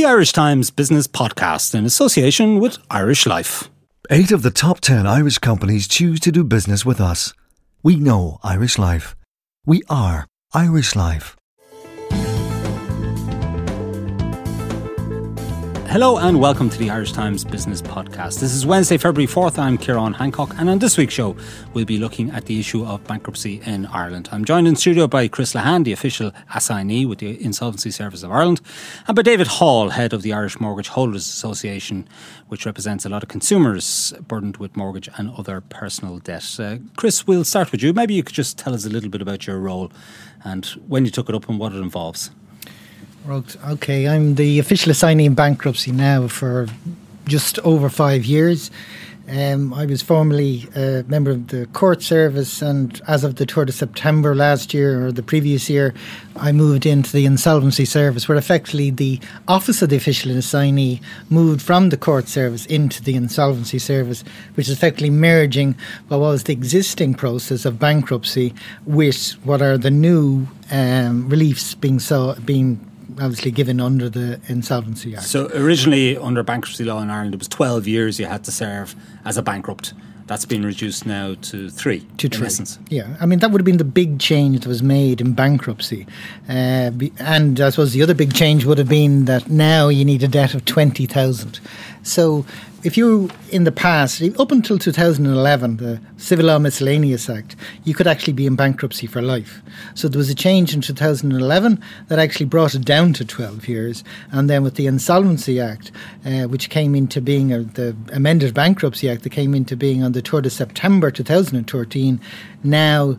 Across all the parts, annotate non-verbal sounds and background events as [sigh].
the Irish Times Business Podcast in association with Irish Life. Eight of the top 10 Irish companies choose to do business with us. We know Irish Life. We are Irish Life. Hello and welcome to the Irish Times Business Podcast. This is Wednesday, February 4th. I'm Ciarán Hancock, and on this week's show, we'll be looking at the issue of bankruptcy in Ireland. I'm joined in studio by Chris Lehane, the official assignee with the Insolvency Service of Ireland, and by David Hall, head of the Irish Mortgage Holders Association, which represents a lot of consumers burdened with mortgage and other personal debt. Uh, Chris, we'll start with you. Maybe you could just tell us a little bit about your role and when you took it up and what it involves. Okay, I'm the official assignee in bankruptcy now for just over five years. Um, I was formerly a member of the court service, and as of the 3rd of September last year or the previous year, I moved into the insolvency service, where effectively the office of the official assignee moved from the court service into the insolvency service, which is effectively merging what was the existing process of bankruptcy with what are the new um, reliefs being so being obviously given under the Insolvency Act. So originally under bankruptcy law in Ireland, it was 12 years you had to serve as a bankrupt. That's been reduced now to three. To three. Essence. Yeah, I mean that would have been the big change that was made in bankruptcy, uh, and I suppose the other big change would have been that now you need a debt of twenty thousand. So if you in the past up until 2011 the civil law miscellaneous act you could actually be in bankruptcy for life. So there was a change in 2011 that actually brought it down to 12 years. And then with the insolvency act uh, which came into being the amended bankruptcy act that came into being on the 3rd of september 2013 now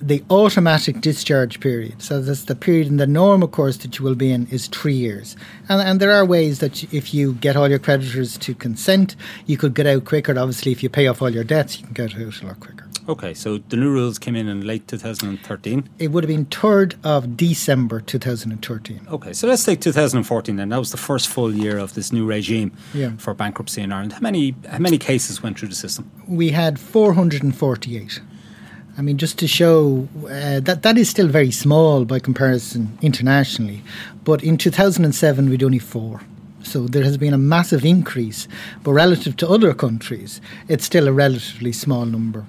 the automatic discharge period, so that's the period in the normal course that you will be in, is three years. And, and there are ways that if you get all your creditors to consent, you could get out quicker. Obviously, if you pay off all your debts, you can get out a lot quicker. Okay, so the new rules came in in late 2013. It would have been 3rd of December 2013. Okay, so let's take 2014 then. That was the first full year of this new regime yeah. for bankruptcy in Ireland. How many how many cases went through the system? We had 448. I mean, just to show uh, that that is still very small by comparison internationally, but in 2007 we'd only four. So there has been a massive increase, but relative to other countries, it's still a relatively small number.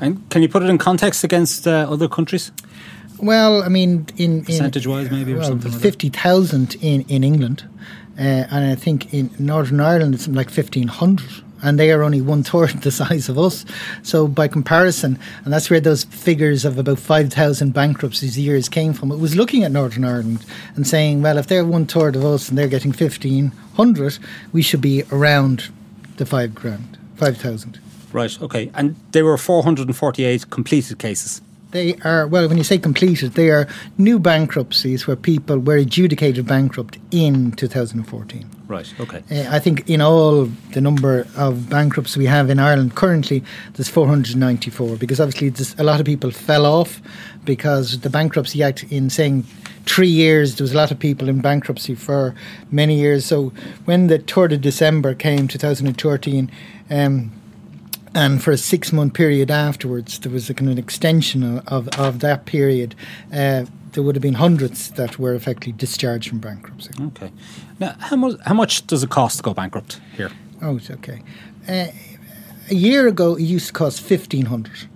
And can you put it in context against uh, other countries? Well, I mean, in percentage wise, maybe, or well, something. Fifty thousand in in England, uh, and I think in Northern Ireland it's like fifteen hundred and they are only one third [laughs] the size of us. So by comparison, and that's where those figures of about five thousand bankruptcies a year came from. It was looking at Northern Ireland and saying, well, if they're one third of us and they're getting fifteen hundred, we should be around the five grand, five thousand. Right. Okay. And there were four hundred and forty-eight completed cases. They are, well, when you say completed, they are new bankruptcies where people were adjudicated bankrupt in 2014. Right, okay. Uh, I think in all the number of bankrupts we have in Ireland currently, there's 494 because obviously a lot of people fell off because the Bankruptcy Act, in saying three years, there was a lot of people in bankruptcy for many years. So when the 3rd of December came, 2013, um, and for a six month period afterwards, there was a kind of extension of, of that period. Uh, there would have been hundreds that were effectively discharged from bankruptcy. Okay. Now, how much, how much does it cost to go bankrupt here? Oh, it's okay. Uh, a year ago, it used to cost 1500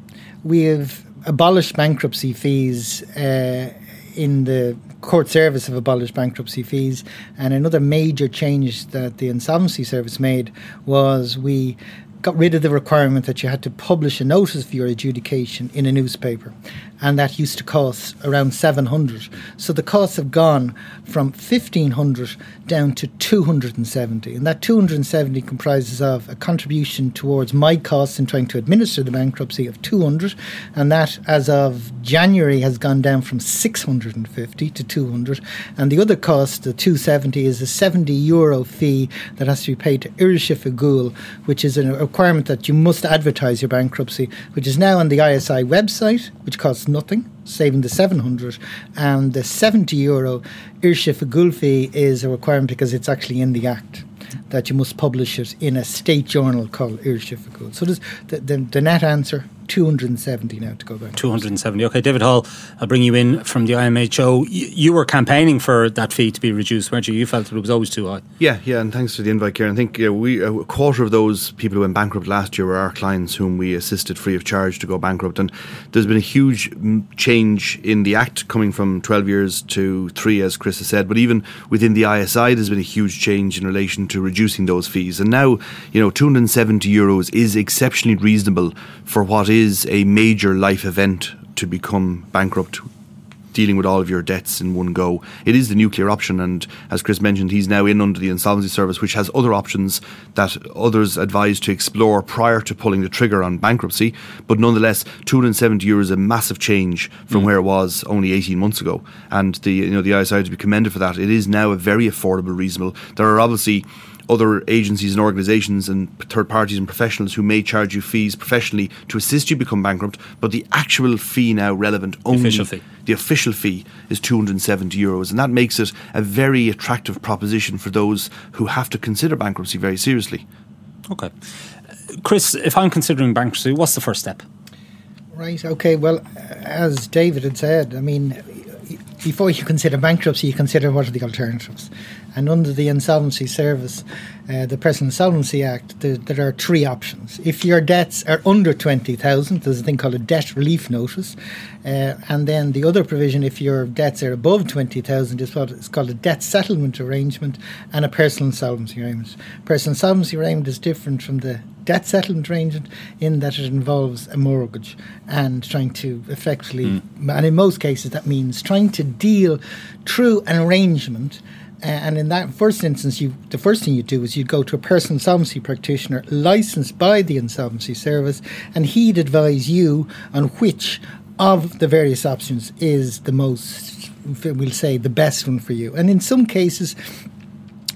We have abolished bankruptcy fees uh, in the court service have abolished bankruptcy fees. And another major change that the insolvency service made was we got rid of the requirement that you had to publish a notice of your adjudication in a newspaper and that used to cost around 700 so the costs have gone from 1500 down to 270 and that 270 comprises of a contribution towards my costs in trying to administer the bankruptcy of 200 and that as of January has gone down from 650 to 200 and the other cost the 270 is a 70 euro fee that has to be paid to Iris Oifigiúil which is a requirement that you must advertise your bankruptcy which is now on the ISI website which costs nothing, saving the 700. And the 70 euro Iris Oifigiúil fee is a requirement because it's actually in the Act that you must publish it in a state journal called Iris Oifigiúil. So the, the, the net answer 270 now to go back. 270. Okay, David Hall, I'll bring you in from the IMHO. You, you were campaigning for that fee to be reduced, weren't you? You felt that it was always too high. Yeah, yeah, and thanks for the invite, Ciarán. I think yeah, we a quarter of those people who went bankrupt last year were our clients whom we assisted free of charge to go bankrupt, and there's been a huge mm, change in the act coming from 12 years to three, as Chris has said. But even within the ISI, there's been a huge change in relation to reducing those fees, and now you know 270 euros is exceptionally reasonable for what is a major life event to become bankrupt dealing with all of your debts in one go. It is the nuclear option, and as Chris mentioned, he's now in under the insolvency service, which has other options that others advise to explore prior to pulling the trigger on bankruptcy. But nonetheless, 270 euros is a massive change from mm. where it was only 18 months ago, and the you know the ISI to be commended for that. It is now a very affordable, reasonable. There are obviously other agencies and organisations and third parties and professionals who may charge you fees professionally to assist you become bankrupt, but the actual fee now relevant only the official fee, the official fee is 270 euros, and that makes it a very attractive proposition for those who have to consider bankruptcy very seriously. Okay, Chris, if I'm considering bankruptcy, what's the first step? Right. Okay. Well, as David had said, I mean, before you consider bankruptcy, you consider what are the alternatives. And under the Insolvency Service, uh, the Personal Insolvency Act, there, there, are three options. If your debts are under 20,000, there's a thing called a debt relief notice. Uh, and then the other provision, if your debts are above 20,000, is what is called a debt settlement arrangement and a personal insolvency arrangement. Personal insolvency arrangement is different from the debt settlement arrangement in that it involves a mortgage and trying to effectively, mm. and in most cases, that means trying to deal through an arrangement and in that first instance, you the first thing you do is you'd go to a personal insolvency practitioner licensed by the insolvency service, and he'd advise you on which of the various options is the most, we'll say, the best one for you. And in some cases,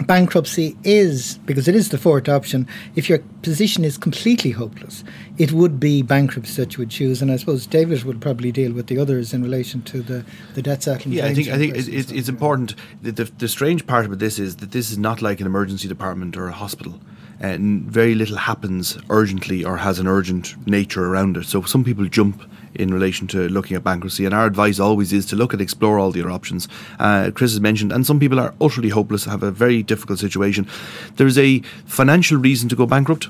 bankruptcy is, because it is the fourth option, if your position is completely hopeless, it would be bankruptcy that you would choose. And I suppose David would probably deal with the others in relation to the, the debt settlement. Yeah, I think I think it's, it's important. The, the, the strange part about this is that this is not like an emergency department or a hospital. Uh, and very little happens urgently or has an urgent nature around it. So some people jump in relation to looking at bankruptcy. And our advice always is to look and explore all the other options. Uh, Chris has mentioned, and some people are utterly hopeless, have a very difficult situation. There's a financial reason to go bankrupt.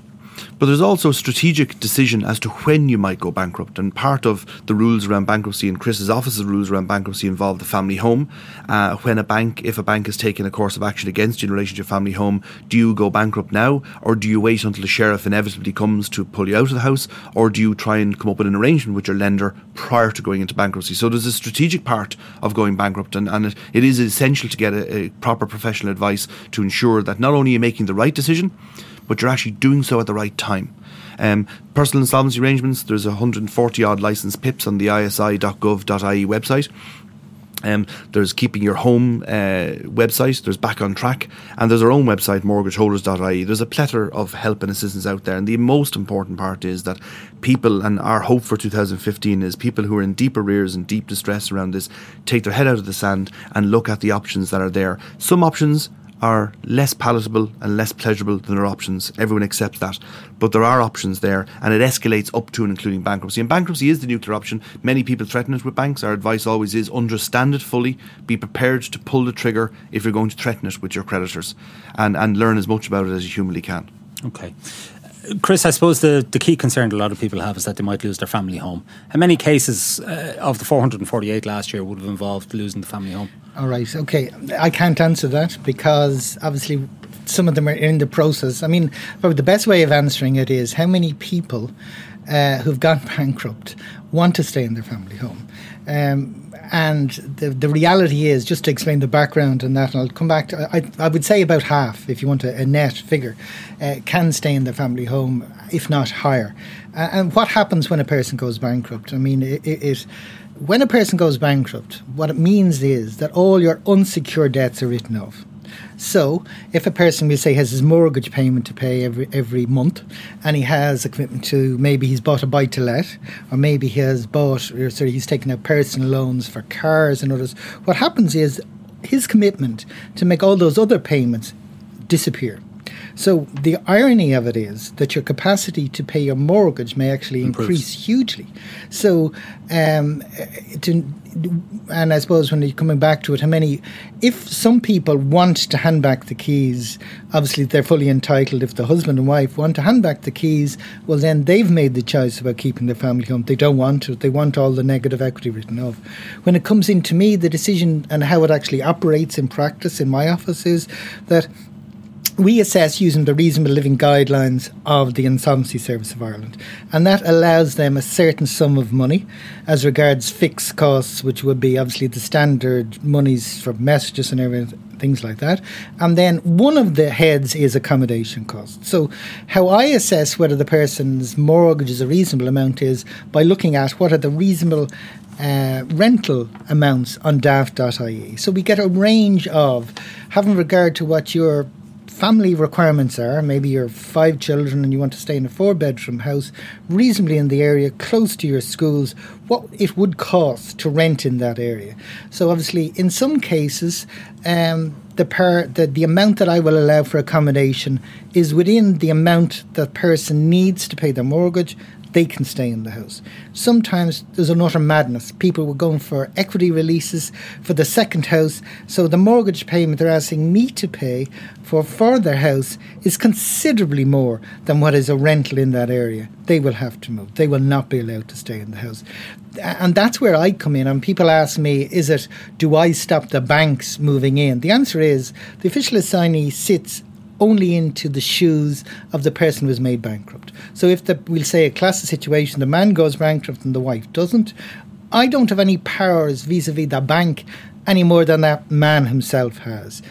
But there's also a strategic decision as to when you might go bankrupt. And part of the rules around bankruptcy and Chris's office's rules around bankruptcy involve the family home. Uh, when a bank, if a bank has taken a course of action against you in relation to your family home, do you go bankrupt now? Or do you wait until the sheriff inevitably comes to pull you out of the house? Or do you try and come up with an arrangement with your lender prior to going into bankruptcy? So there's a strategic part of going bankrupt. And, and it, it is essential to get a, a proper professional advice to ensure that not only you're making the right decision, but you're actually doing so at the right time. Um, personal insolvency arrangements, there's 140 odd licensed PIPs on the isi.gov.ie website. Um, there's keeping your home uh, website. There's back on track, and there's our own website, mortgageholders.ie. There's a plethora of help and assistance out there, and the most important part is that people, and our hope for 2015 is people who are in deep arrears and deep distress around this, take their head out of the sand and look at the options that are there. Some options are less palatable and less pleasurable than our options. Everyone accepts that. But there are options there, and it escalates up to and including bankruptcy. And bankruptcy is the nuclear option. Many people threaten it with banks. Our advice always is understand it fully, be prepared to pull the trigger if you're going to threaten it with your creditors, and, and learn as much about it as you humanly can. Okay. Chris, I suppose the, the key concern a lot of people have is that they might lose their family home. How many cases uh, of the 448 last year would have involved losing the family home? All right, okay. I can't answer that because obviously some of them are in the process. I mean, probably the best way of answering it is how many people uh, who've gone [laughs] bankrupt want to stay in their family home. Um, and the, the reality is, just to explain the background and that, and I'll come back to, I, I would say about half, if you want a, a net figure, uh, can stay in their family home, if not higher. Uh, and what happens when a person goes bankrupt? I mean, it, it, it when a person goes bankrupt, what it means is that all your unsecured debts are written off. So, if a person, we say, has his mortgage payment to pay every every month, and he has a commitment to maybe he's bought a buy to let, or maybe he has bought, or sorry, he's taken out personal loans for cars and others, what happens is his commitment to make all those other payments disappear. So the irony of it is that your capacity to pay your mortgage may actually Improves. increase hugely. So, um, to, and I suppose when you're coming back to it, how many, if some people want to hand back the keys, obviously they're fully entitled. If the husband and wife want to hand back the keys, well, then they've made the choice about keeping their family home. They don't want to. They want all the negative equity written off. When it comes into me, the decision and how it actually operates in practice in my office is that we assess using the reasonable living guidelines of the Insolvency Service of Ireland, and that allows them a certain sum of money as regards fixed costs, which would be obviously the standard monies for messages and everything, things like that. And then one of the heads is accommodation costs. So, how I assess whether the person's mortgage is a reasonable amount is by looking at what are the reasonable uh, rental amounts on daft.ie. So we get a range of having regard to what your family requirements are. Maybe you're five children and you want to stay in a four bedroom house, reasonably in the area, close to your schools, what it would cost to rent in that area. So, obviously, in some cases, um, the, per, the the amount that I will allow for accommodation is within the amount that person needs to pay their mortgage they can stay in the house. Sometimes there's an utter madness. People were going for equity releases for the second house, so the mortgage payment they're asking me to pay for their house is considerably more than what is a rental in that area. They will have to move. They will not be allowed to stay in the house. And that's where I come in. And people ask me, is it, do I stop the banks moving in? The answer is the official assignee sits only into the shoes of the person who's made bankrupt. So if the we'll say a classic situation, the man goes bankrupt and the wife doesn't, I don't have any powers vis-a-vis the bank any more than that man himself has.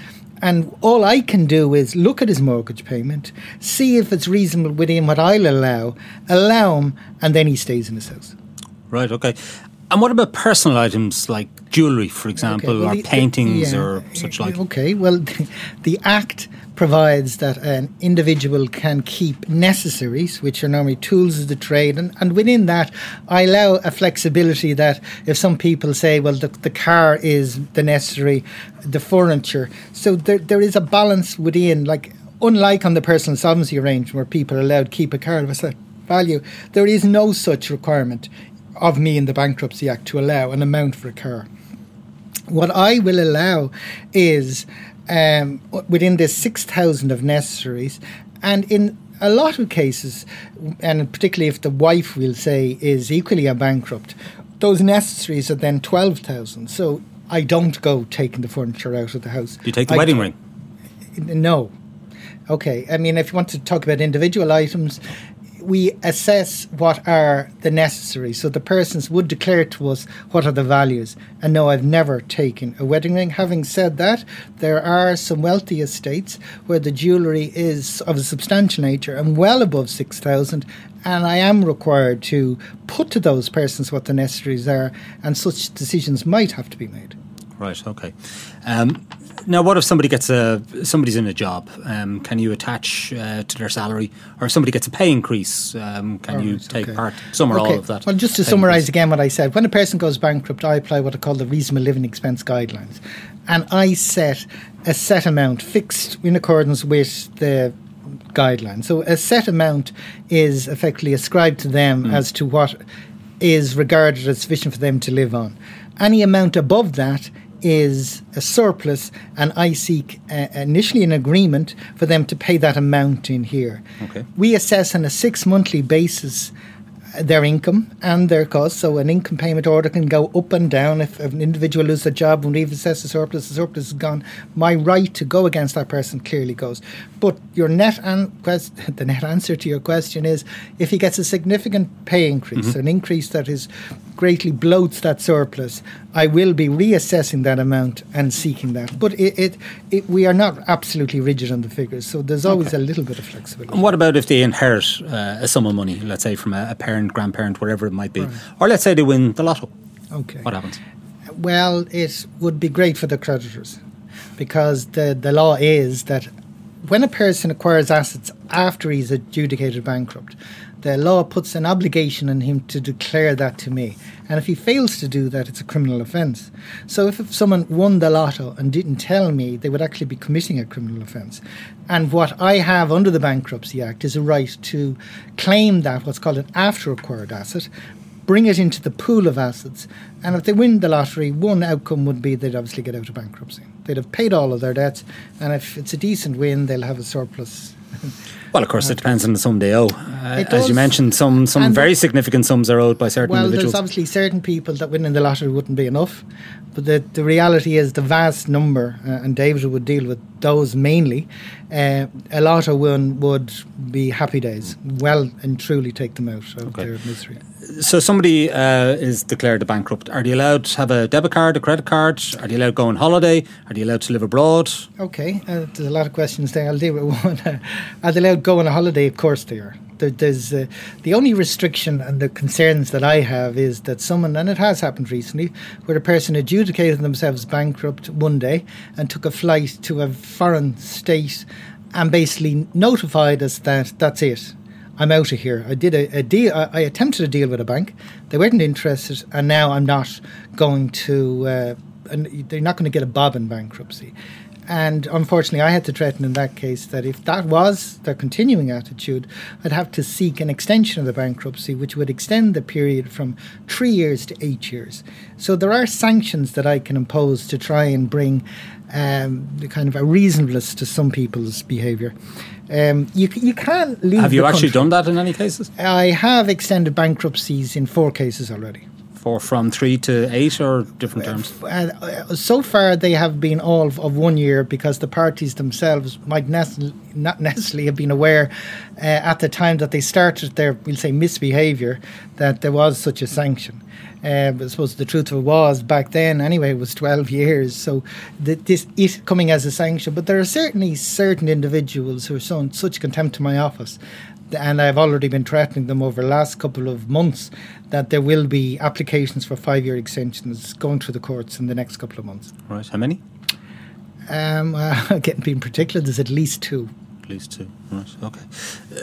And all I can do is look at his mortgage payment, see if it's reasonable within what I'll allow, allow him, and then he stays in his house. Right, okay. And what about personal items like jewellery, for example, Okay, well, or the- the- paintings yeah, or such like? Okay, well, the, [laughs] the Act provides that an individual can keep necessaries, which are normally tools of the trade, and, and within that, I allow a flexibility that if some people say, well, the, the car is the necessary, the furniture, so there, there is a balance within, like, unlike on the personal solvency arrangement where people are allowed to keep a car of a value, there is no such requirement of me in the Bankruptcy Act to allow an amount for a car. What I will allow is um, within this 6,000 of necessaries, and in a lot of cases, and particularly if the wife, we'll say, is equally a bankrupt, those necessaries are then 12,000. So I don't go taking the furniture out of the house. Do you take the I wedding don't- ring? no. Okay. I mean, if you want to talk about individual items, we assess what are the necessaries. So the persons would declare to us what are the values. And no, I've never taken a wedding ring. Having said that, there are some wealthy estates where the jewellery is of a substantial nature and well above 6,000. And I am required to put to those persons what the necessaries are, and such decisions might have to be made. Right, okay. Um, now, what if somebody gets a somebody's in a job? Um, can you attach uh, to their salary, or if somebody gets a pay increase? Um, can you take okay. part some or all Okay, of that? Well, just to summarise again what I said, when a person goes bankrupt, I apply what I call the reasonable living expense guidelines, and I set a set amount fixed in accordance with the guidelines. So a set amount is effectively ascribed to them Hmm. as to what is regarded as sufficient for them to live on. Any amount above that is a surplus, and I seek uh, initially an agreement for them to pay that amount in here. Okay. We assess on a six monthly basis their income and their costs. So an income payment order can go up and down. If an individual loses a job and we've assessed the surplus, the surplus is gone. My right to go against that person clearly goes. But your net an- quest- [laughs] the net answer to your question is if he gets a significant pay increase, an increase that is greatly bloats that surplus, I will be reassessing that amount and seeking that. But it, it, it we are not absolutely rigid on the figures, so there's always a little bit of flexibility. And what about if they inherit uh, a sum of money, let's say from a, a parent, grandparent, whatever it might be, or let's say they win the lotto? Okay. What happens? Well, it would be great for the creditors because the, the law is that when a person acquires assets after he's adjudicated bankrupt, the law puts an obligation on him to declare that to me. And if he fails to do that, it's a criminal offence. So if, if someone won the lotto and didn't tell me, they would actually be committing a criminal offence. And what I have under the Bankruptcy Act is a right to claim that, what's called an after acquired asset, bring it into the pool of assets. And if they win the lottery, one outcome would be they'd obviously get out of bankruptcy. They'd have paid all of their debts, and if it's a decent win, they'll have a surplus. [laughs] Well, of course, it depends on the sum they owe. Uh, as you mentioned, some some And- very significant sums are owed by certain people. Well, individuals. there's obviously certain people that winning the lottery wouldn't be enough, but the, the reality is the vast number, uh, and David would deal with those mainly. Uh, a of win would be happy days, well and truly take them out of Okay. their misery. So somebody uh, is declared a bankrupt. Are they allowed to have a debit card, a credit card? Are they allowed to go on holiday? Are they allowed to live abroad? Okay, uh, there's a lot of questions there. I'll deal with one. [laughs] Are they allowed to go on a holiday? Of course they are. There, there's uh, the only restriction and the concerns that I have is that someone, and it has happened recently, where a person adjudicated themselves bankrupt one day and took a flight to a foreign state and basically notified us that that's it. I'm out of here. I did a, a deal. I, I attempted a deal with a bank. They weren't interested, and now I'm not going to. Uh, and they're not going to get a bob in bankruptcy. And unfortunately, I had to threaten in that case that if that was their continuing attitude, I'd have to seek an extension of the bankruptcy, which would extend the period from three years to eight years. So there are sanctions that I can impose to try and bring um, the kind of a reasonableness to some people's behaviour. Um, you, you can't leave. Have you actually country. done that in any cases? I have extended bankruptcies in four cases already. For from three to eight or different terms? Uh, so far, they have been all of, one year because the parties themselves might not [laughs] necessarily have been aware uh, at the time that they started their, we'll say, misbehaviour that there was such a sanction. Uh, I suppose the truth of it was back then, anyway, it was 12 [laughs] years. So th- this it coming as a sanction. But there are certainly certain individuals who are shown such contempt to my office and I've already been threatening them over the last couple of months that there will be applications for five year extensions going through the courts in the next couple of months. Right. How many? Um, [laughs] uh, getting being particular, there's at least two. Least two. Right. Okay.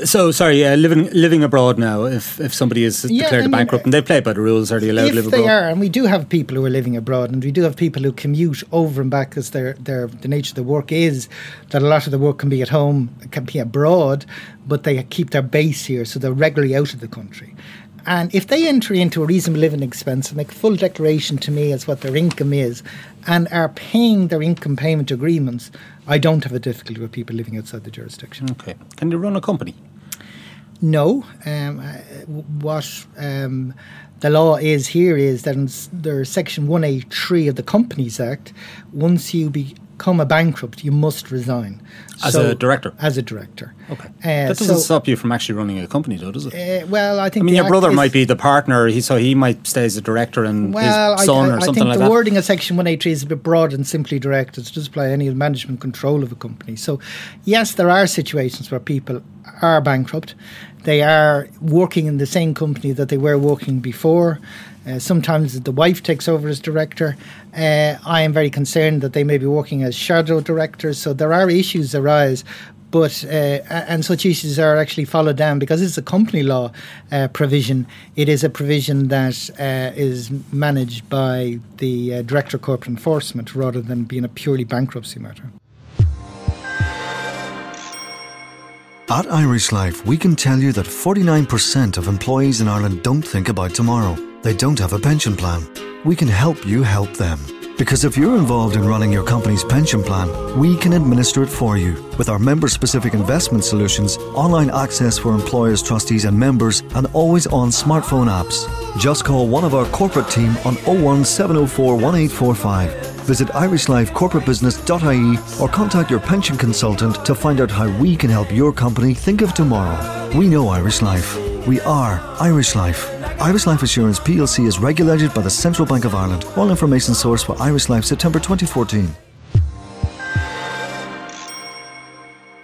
So sorry. Yeah, living living abroad now. If if somebody is Yeah, declared I a mean, bankrupt and they play by the rules, are they allowed to live they abroad? are, and we do have people who are living abroad, and we do have people who commute over and back because their their the nature of the work is that a lot of the work can be at home, can be abroad, but they keep their base here, so they're regularly out of the country. And if they enter into a reasonable living expense and make full declaration to me as what their income is, and are paying their income payment agreements, I don't have a difficulty with people living outside the jurisdiction. Okay. Can they run a company? No. Um, uh, what um, the law is here is that there's Section 183 of the Companies Act, once you become a bankrupt, you must resign. As a director? As a director. Okay. Uh, that doesn't so- stop you from actually running a company, though, does it? Uh, well, I think I mean, your brother is- might be the partner, he, so he might stay as a director and Well, his I, son I, or I something think like the that. wording of Section 183 is a bit broad and simply directed to apply any management control of a company. So, yes, there are situations where people are bankrupt. They are working in the same company that they were working before. Uh, sometimes the wife takes over as director. Uh, I am very concerned that they may be working as shadow directors. So there are issues arise, but uh, and such issues are actually followed down because it's a company law uh, provision. It is a provision that uh, is managed by the uh, director of corporate enforcement rather than being a purely bankruptcy matter. At Irish Life, we can tell you that 49% of employees in Ireland don't think about tomorrow. They don't have a pension plan. We can help you help them. Because if you're involved in running your company's pension plan, we can administer it for you with our member specific investment solutions, online access for employers, trustees, and members, and always on smartphone apps. Just call one of our corporate team on 01704 1845 Visit irishlifecorporatebusiness.ie or contact your pension consultant to find out how we can help your company think of tomorrow. We know Irish Life. We are Irish Life. Irish Life Assurance plc is regulated by the Central Bank of Ireland. All information sourced for Irish Life September 2014.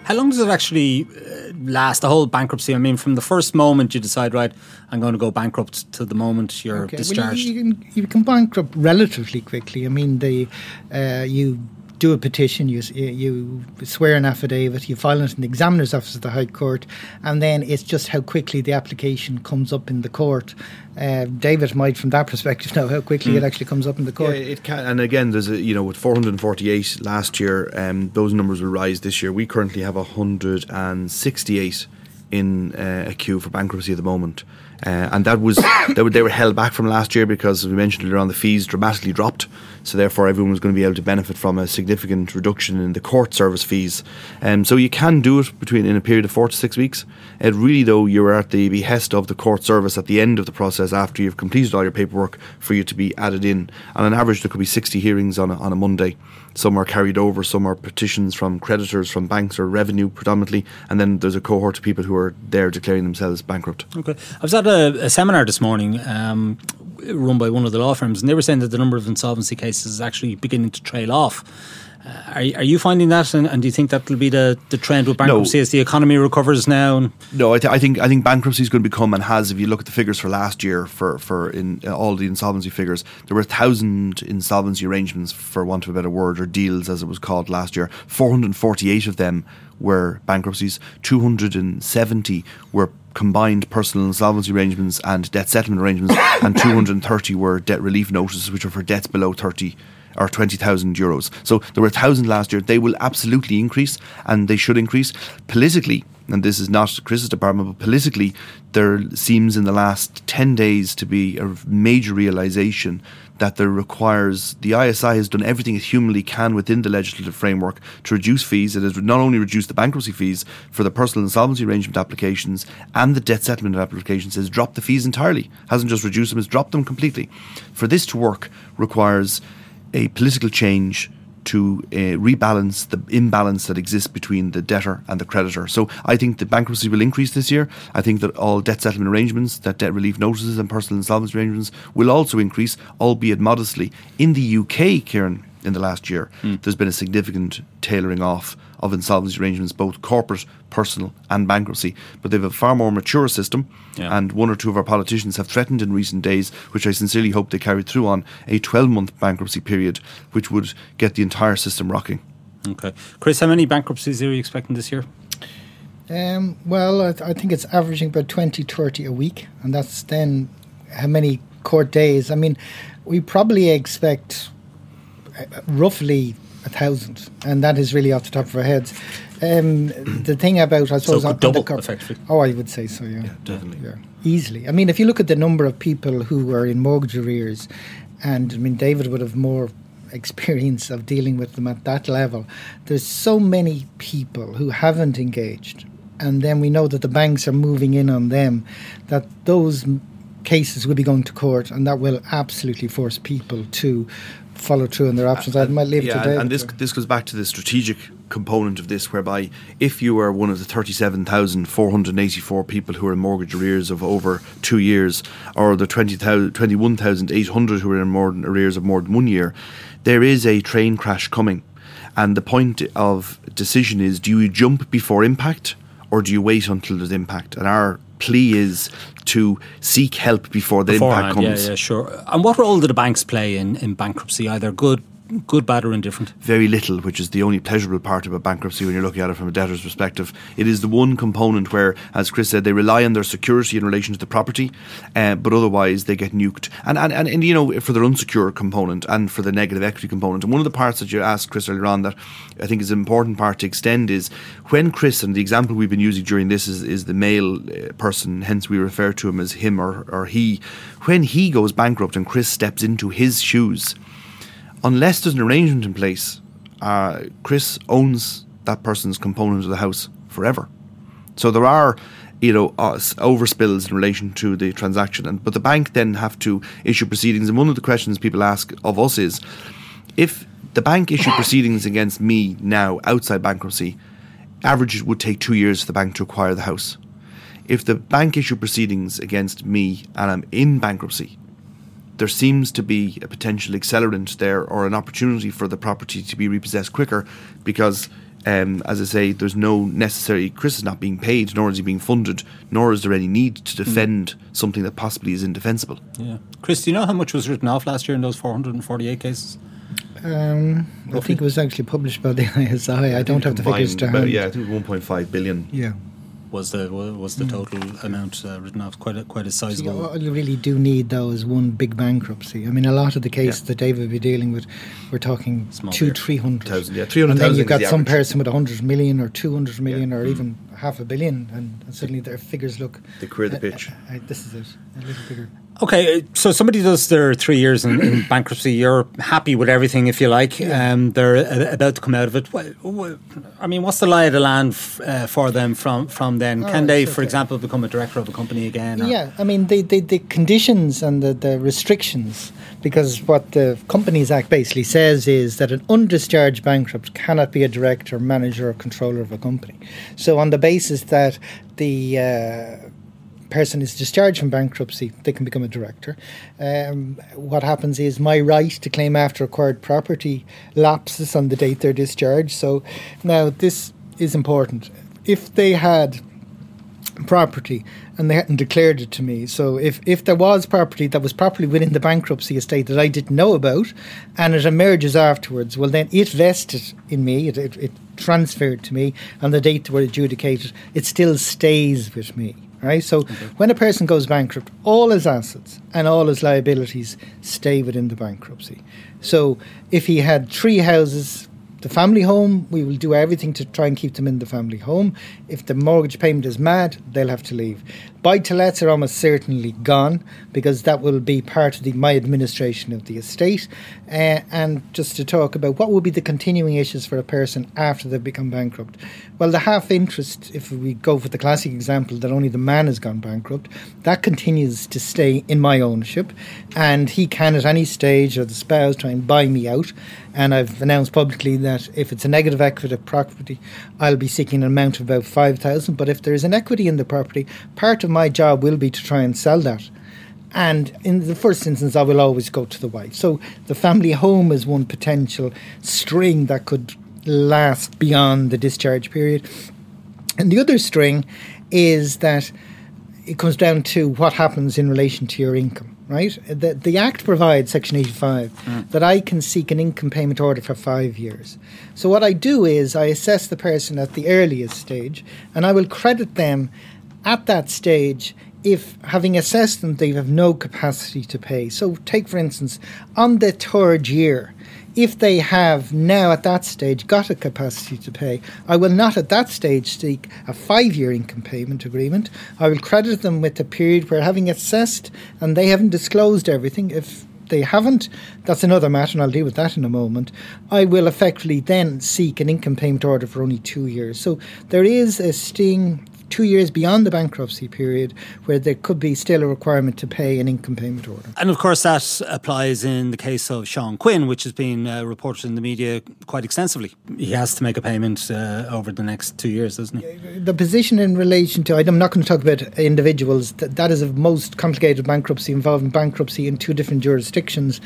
How long does it actually uh, last, the whole bankruptcy? I mean, from the first moment you decide, right, I'm going to go bankrupt to the moment you're Okay, discharged. Well, you, you, can, you can bankrupt relatively quickly. I mean, the uh, you do a petition, you, you swear an affidavit, you file it in the examiner's office of the High Court, and then it's just how quickly the application comes up in the court. Uh, David might, from that perspective, know how quickly mm. it actually comes up in the court. Yeah, it can. And again, there's a you know with 448 last year, um, those numbers will rise this year. We currently have 168 in uh, a queue for bankruptcy at the moment. Uh, and that was [coughs] they were, they were held back from last year because, as we mentioned earlier on, the fees dramatically dropped. So therefore, everyone was going to be able to benefit from a significant reduction in the court service fees. Um, so you can do it between in a period of four to six weeks. It really, though, you are at the behest of the court service at the end of the process after you've completed all your paperwork for you to be added in. And on average, there could be 60 hearings on a, on a Monday. Some are carried over, some are petitions from creditors, from banks or revenue predominantly, and then there's a cohort of people who are there declaring themselves bankrupt. Okay. I was at a, a seminar this morning um, run by one of the law firms, and they were saying that the number of insolvency cases is actually beginning to trail off. Are, are you finding that, and, and, do you think that will be the, the trend with bankruptcy no. as the economy recovers now? No, I, th- I, think I think bankruptcy is going to become and has. If you look at the figures for last year, for for in uh, all the insolvency figures, there were thousand insolvency arrangements, for want of a better word, or deals as it was called last year. Four hundred and forty-eight of them were bankruptcies. Two hundred and seventy were combined personal insolvency arrangements and debt settlement arrangements, [coughs] and 230 were debt relief notices, which are for debts below 30 or 20,000 euros. So there were 1,000 last year. They will absolutely increase and they should increase. Politically, and this is not Chris's department, but politically, there seems in the last 10 days to be a major realization that there requires the ISI has done everything it humanly can within the legislative framework to reduce fees. It has not only reduced the bankruptcy fees for the personal insolvency arrangement applications and the debt settlement applications, has dropped the fees entirely. Hasn't just reduced them, it's dropped them completely. For this to work requires a political change to uh, rebalance the imbalance that exists between the debtor and the creditor. So I think the bankruptcy will increase this year. I think that all debt settlement arrangements, that debt relief notices and personal insolvency arrangements will also increase, albeit modestly. In the UK, Ciarán, in the last year, mm. there's been a significant tailoring off of insolvency arrangements, both corporate, personal, and bankruptcy. But they have a far more mature system, yeah. and one or two of our politicians have threatened in recent days, which I sincerely hope they carry through on, a 12 month bankruptcy period, which would get the entire system rocking. Okay. Chris, how many bankruptcies are you expecting this year? Um, well, I, th- I, think it's averaging about 20, 30 a week, and that's then how many court days. I mean, we probably expect uh, roughly a thousand, and that is really off the top of our heads. Um, the thing about I suppose so double co- effectively. Oh, I would say so. Yeah, yeah definitely. Yeah, easily. I mean, if you look at the number of people who are in mortgage arrears, and I mean, David would have more [laughs] experience of dealing with them at that level. There's so many people who haven't engaged, and then we know that the banks are moving in on them. That those cases will be going to court, and that will absolutely force people to follow through on their options. I might leave yeah, it today. And this this goes back to the strategic component of this, whereby if you are one of the thirty-seven thousand four hundred eighty-four people who are in mortgage arrears of over two years, or the 21,800 who are in more arrears of more than one year, there is a train crash coming. And the point of decision is: do you jump before impact, or do you wait until there's impact? And our plea is to seek help before the Beforehand, impact comes. Yeah, yeah, sure. And what role do the banks play in, in bankruptcy? Either good, good, bad, or indifferent? Very little, which is the only pleasurable part of a bankruptcy when you're looking at it from a debtor's perspective. It is the one component where, as Chris said, they rely on their security in relation to the property, uh, but otherwise they get nuked. And, and, and, and, you know, for their unsecure component and for the negative equity component. And one of the parts that you asked Chris earlier on that I think is an important part to extend is when Chris, and the example we've been using during this is, is the male uh, person, hence we refer to him as him or, or he, when he goes bankrupt and Chris steps into his shoes, unless there's an arrangement in place, uh, Chris owns that person's component of the house forever. So there are, you know, uh, overspills in relation to the transaction, and but the bank then have to issue proceedings. And one of the questions people ask of us is, if the bank issue [coughs] proceedings against me now outside bankruptcy, average it would take two years for the bank to acquire the house. If the bank issue proceedings against me and I'm in bankruptcy, there seems to be a potential accelerant there or an opportunity for the property to be repossessed quicker because um, as I say, there's no necessary. Chris is not being paid, nor is he being funded, nor is there any need to defend mm. something that possibly is indefensible. Yeah, Chris, do you know how much was written off last year in those 448 cases? Um, I think it was actually published by the ISI. [laughs] I, don't have the figures to About- hand. Yeah, I think 1.5 billion. Yeah. Was the was the total amount uh, written off quite a, quite a So sizable? all you really do need though is one big bankruptcy. I mean, a lot of the cases Yeah. that David will be dealing with, we're talking Small two, three hundred. Thousand, yeah, And then you've got the some average. person with 100 million or 200 million Yeah. or Mm. even half a billion, and, and suddenly their figures look. They queer the pitch. uh, uh, this is it, a little bigger. Okay, uh, so somebody does their three years in, in [clears throat] bankruptcy. You're happy with everything, if you like. Um, they're about to come out of it. I mean, what's the lie of the land f- uh, for them from from then? Oh, Can they, it's for example, become a director of a company again? or- Yeah, I mean, the, the, the conditions and the, the restrictions, because what the Companies Act basically says is that an undischarged bankrupt cannot be a director, manager, or controller of a company. So, on the basis that the uh, person is discharged from bankruptcy, they can become a director. Um, what happens is my right to claim after acquired property lapses on the date they're discharged. So, now this is important. If they had property and they hadn't declared it to me. So if, if there was property that was properly within the bankruptcy estate that I didn't know about and it emerges afterwards, well then it vested in me, it, it, it transferred to me on the date they were adjudicated, it still stays with me. Right? So when a person goes bankrupt, all his assets and all his liabilities stay within the bankruptcy. So if he had three houses the family home, we will do everything to try and keep them in the family home. If the mortgage payment is mad, they'll have to leave. Buy to lets are almost certainly gone because that will be part of the, my administration of the estate. Uh, and just to talk about what will be the continuing issues for a person after they've become bankrupt. Well, the half interest, if we go for the classic example that only the man has gone bankrupt, that continues to stay in my ownership. And he can at any stage, or the spouse, try and buy me out. And I've announced publicly that if it's a negative equity property, I'll be seeking an amount of about 5,000. But if there is an equity in the property, part of my job will be to try and sell that. And in the first instance, I will always go to the wife. So the family home is one potential string that could last beyond the discharge period. And the other string is that it comes down to what happens in relation to your income, right? The, the Act provides, Section 85, mm. that I can seek an income payment order for five years. So what I do is I assess the person at the earliest stage and I will credit them at that stage if having assessed them they have no capacity to pay. So take for instance, on the third year, if they have now at that stage got a capacity to pay, I will not at that stage seek a five year income payment agreement. I will credit them with a period where having assessed and they haven't disclosed everything, if they haven't, that's another matter, and I'll deal with that in a moment. I will effectively then seek an income payment order for only two years. So there is a sting two years beyond the bankruptcy period where there could be still a requirement to pay an income payment order. And of course, that applies in the case of Sean Quinn, which has been uh, reported in the media quite extensively. He has to make a payment uh, over the next two years, doesn't he? the position in relation to I'm not going to talk about individuals that, that is a most complicated bankruptcy involving bankruptcy in two different jurisdictions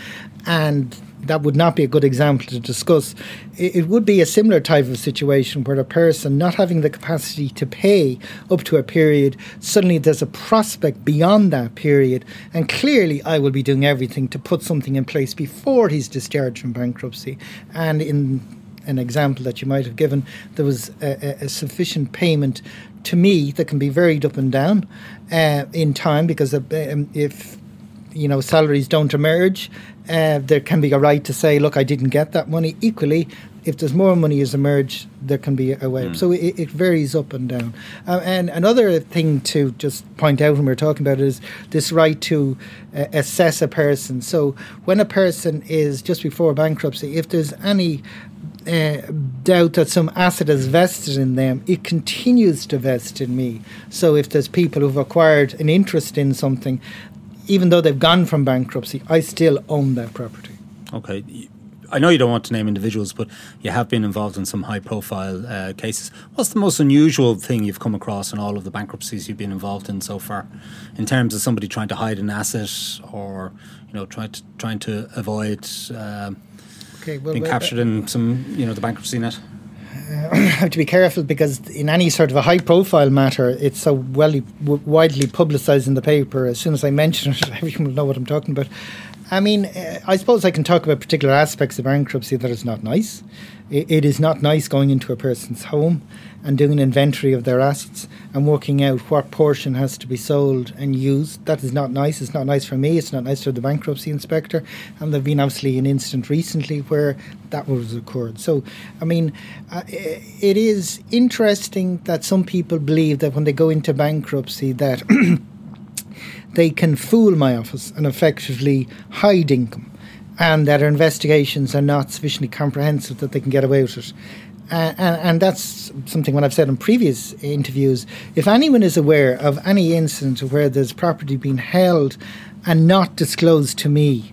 and that would not be a good example to discuss. It, would be a similar type of situation where a person not having the capacity to pay up to a period, suddenly there's a prospect beyond that period, and clearly I will be doing everything to put something in place before he's discharged from bankruptcy. And in an example that you might have given, there was a, a, sufficient payment to me that can be varied up and down uh, in time because of, um, if you know salaries don't emerge, uh, there can be a right to say, look, I didn't get that money. Equally, if there's more money has emerged, there can be a way. So it, it varies up and down. Uh, and another thing to just point out when we're talking about it is this right to uh, assess a person. So when a person is just before bankruptcy, if there's any uh, doubt that some asset is vested in them, it continues to vest in me. So if there's people who've acquired an interest in something, even though they've gone from bankruptcy, I still own that property. Okay. I know you don't want to name individuals, but you have been involved in some high profile uh, cases. What's the most unusual thing you've come across in all of the bankruptcies you've been involved in so far, in terms of somebody trying to hide an asset or you know trying to trying to avoid uh, Okay, well, being well, captured in some you know the bankruptcy net? [clears throat] Have to be careful because in any sort of a high profile matter, it's so well w- widely publicised in the paper. As soon as I mention it, [laughs] everyone will know what I'm talking about. I mean, uh, I suppose I can talk about particular aspects of bankruptcy that is not nice. It, it is not nice going into a person's home and doing an inventory of their assets and working out what portion has to be sold and used. That is not nice. It's not nice for me. It's not nice for the bankruptcy inspector. And there've been obviously an incident recently where that was occurred. So, I mean, uh, it is interesting that some people believe that when they go into bankruptcy that [clears throat] they can fool my office and effectively hide income and that our investigations are not sufficiently comprehensive that they can get away with it. And, and that's something what I've said in previous interviews. If anyone is aware of any incident where there's property being held and not disclosed to me,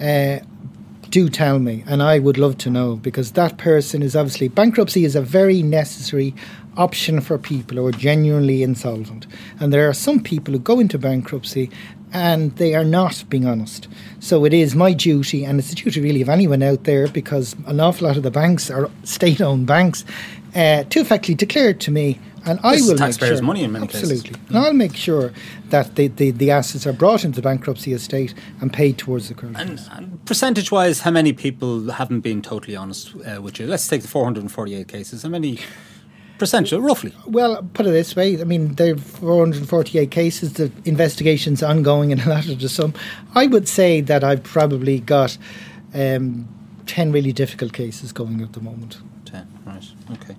uh, do tell me, and I would love to know because that person is obviously bankruptcy is a very necessary option for people who are genuinely insolvent, and there are some people who go into bankruptcy and they are not being honest. So it is my duty, and it's the duty really of anyone out there, because an awful lot of the banks are state-owned banks, uh, to effectively declare it to me, and I This will taxpayers' make sure, money in many cases. absolutely, and I'll make sure that the, the, the assets are brought into the bankruptcy estate and paid towards the creditors. And, and percentage wise, how many people haven't been totally honest uh, with you? Let's take the 448 cases. How many percentage, roughly? Well, put it this way. I mean, there are 448 cases. The investigation's ongoing and a lot of the some. I would say that I've probably got um, 10 really difficult cases going at the moment. 10, right. Okay.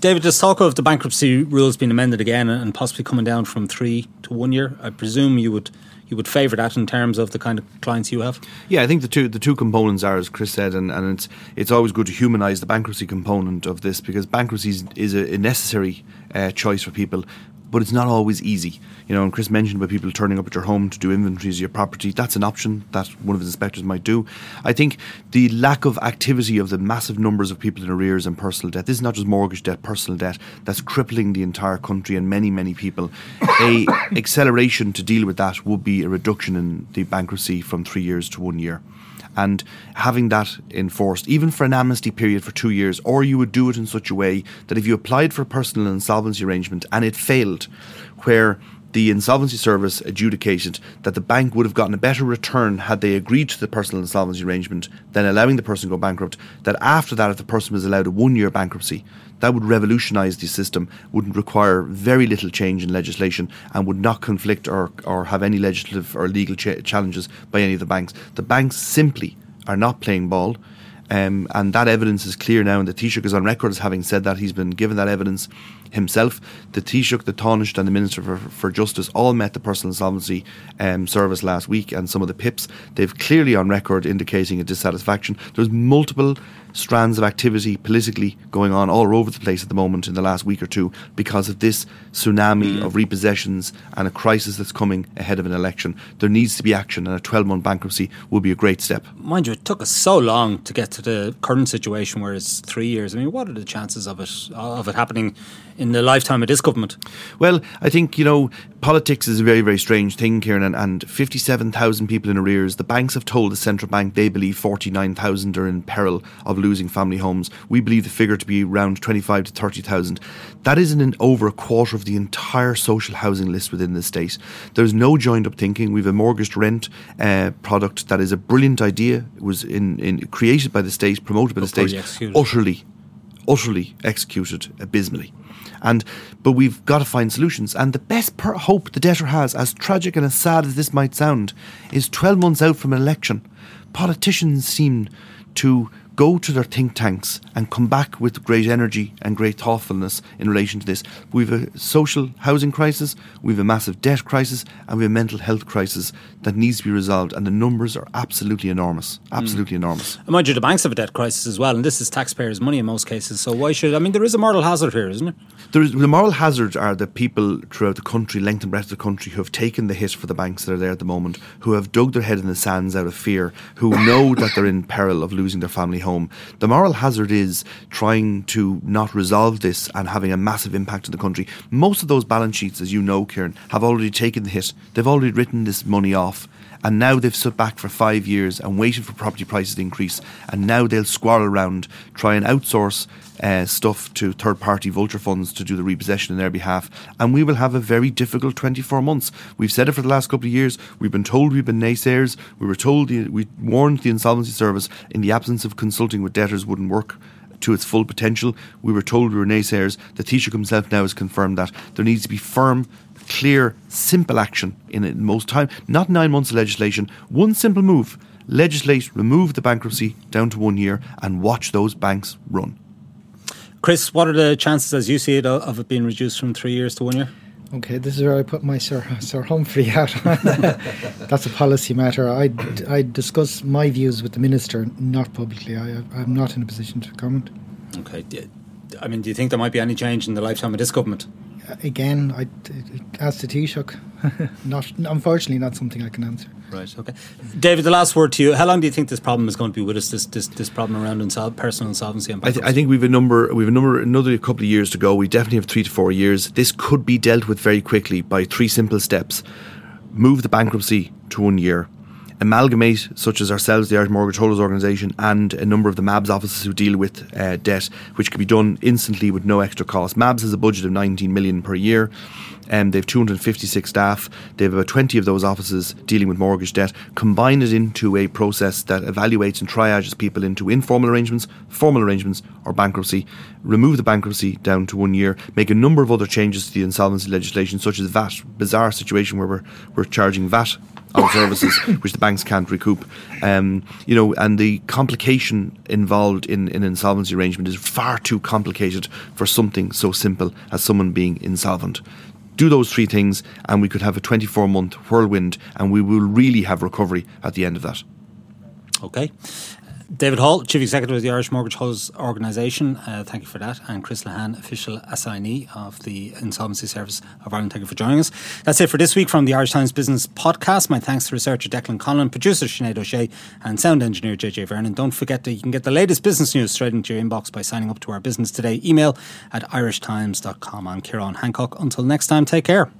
David, there's talk of the bankruptcy rules being amended again and possibly coming down from three to one year. I presume you would you would favour that in terms of the kind of clients you have? Yeah, I think the two the two components are, as Chris said, and, and it's it's always good to humanise the bankruptcy component of this because bankruptcy is, a, a necessary uh, choice for people, but it's not always easy. You know, and Chris mentioned about people turning up at your home to do inventories of your property. That's an option that one of the inspectors might do. I think the lack of activity of the massive numbers of people in arrears and personal debt. This is not just mortgage debt, personal debt. That's crippling the entire country and many, many people. A [coughs] acceleration to deal with that would be a reduction in the bankruptcy from three years to one year and having that enforced, even for an amnesty period for two years, or you would do it in such a way that if you applied for a personal insolvency arrangement and it failed, where the insolvency service adjudicated that the bank would have gotten a better return had they agreed to the personal insolvency arrangement than allowing the person to go bankrupt, that after that, if the person was allowed a one year bankruptcy, that would revolutionise the system, wouldn't require very little change in legislation, and would not conflict or, or have any legislative or legal ch- challenges by any of the banks. The banks simply are not playing ball. Um, and that evidence is clear now, and the Taoiseach is on record as having said that. He's been given that evidence himself. The Taoiseach, the Taoiseach, and the Minister for, for Justice all met the Personal Insolvency um, Service last week, and some of the PIPs. They've clearly on record indicating a dissatisfaction. There's multiple strands of activity politically going on all over the place at the moment in the last week or two because of this tsunami mm. of repossessions and a crisis that's coming ahead of an election. There needs to be action, and a 12 month bankruptcy would be a great step. Mind you, it took us so long to get to the current situation where it's three years. I mean, what are the chances of it of it happening in the lifetime of this government? Well, I think, you know, politics is a very, very strange thing, Ciarán, and, and 57,000 people in arrears. The banks have told the central bank they believe 49,000 are in peril of losing family homes. We believe the figure to be around 25 to 30,000. That isn't in over a quarter of the entire social housing list within the state. There's no joined up thinking. We've a mortgaged rent uh, product that is a brilliant idea. It was in, in created by the state, promoted by the state, executed. utterly, utterly executed abysmally. And but we've got to find solutions. And the best per- hope the debtor has, as tragic and as sad as this might sound, is 12 months out from an election. Politicians seem to go to their think tanks and come back with great energy and great thoughtfulness in relation to this. We've a social housing crisis, we've a massive debt crisis, and we have a mental health crisis that needs to be resolved. And the numbers are absolutely enormous. Hmm. Absolutely enormous. And mind you, the banks have a debt crisis as well, and this is taxpayers' money in most cases. So why should I mean there is a moral hazard here, isn't it? There is, the moral hazards are the people throughout the country, length and breadth of the country, who have taken the hit for the banks that are there at the moment, who have dug their head in the sands out of fear, who know that they're in peril of losing their family home. The moral hazard is trying to not resolve this and having a massive impact on the country. Most of those balance sheets, as you know, Ciarán, have already taken the hit. They've already written this money off and now they've stood back for five years and waited for property prices to increase, and now they'll squirrel around, try and outsource uh, stuff to third party vulture funds to do the repossession on their behalf. And we will have a very difficult 24 months. We've said it for the last couple of years. We've been told we've been naysayers. We were told, the, we warned the Insolvency Service in the absence of consulting with debtors wouldn't work to its full potential. We were told we were naysayers. The Taoiseach himself now has confirmed that. There needs to be firm, clear, simple action in it most time. Not nine months of legislation. One simple move. Legislate, remove the bankruptcy down to one year and watch those banks run. Chris, what are the chances, as you see it, of it being reduced from three years to one year? Okay, this is where I put my Sir, Sir Humphrey hat. [laughs] That's a policy matter. I I discuss my views with the minister, not publicly. I, I'm not in a position to comment. Okay. I mean, do you think there might be any change in the lifetime of this government? Again, I ask the Taoiseach. not unfortunately, not something I can answer. Right. Okay. David, the last word to you. How long do you think this problem is going to be with us? This this, this problem around insol- personal insolvency and I, th- I, think we've a number. We've a number. Another couple of years to go. We definitely have three to four years. This could be dealt with very quickly by three simple steps: move the bankruptcy to one year amalgamate, such as ourselves, the Irish Mortgage Holders Organisation, and a number of the MABS offices who deal with uh, debt, which can be done instantly with no extra cost. MABS has a budget of 19 million per year. Um, they have 256 staff. They have about 20 of those offices dealing with mortgage debt. Combine it into a process that evaluates and triages people into informal arrangements, formal arrangements, or bankruptcy. Remove the bankruptcy down to one year. Make a number of other changes to the insolvency legislation, such as VAT. Bizarre situation where we're, we're charging VAT on services which the banks can't recoup. Um, you know, and the complication involved in, in insolvency arrangement is far too complicated for something so simple as someone being insolvent. Do those three things, and we could have a 24 month whirlwind, and we will really have recovery at the end of that. Okay. David Hall, Chief Executive of the Irish Mortgage Holders Organisation, uh, thank you for that. And Chris Lehane, Official Assignee of the Insolvency Service of Ireland, thank you for joining us. That's it for this week from the Irish Times Business Podcast. My thanks to researcher Declan Conlon, producer Sinead O'Shea, and sound engineer JJ Vernon. Don't forget that you can get the latest business news straight into your inbox by signing up to our Business Today email at irishtimes.com. I'm Ciarán Hancock. Until next time, take care.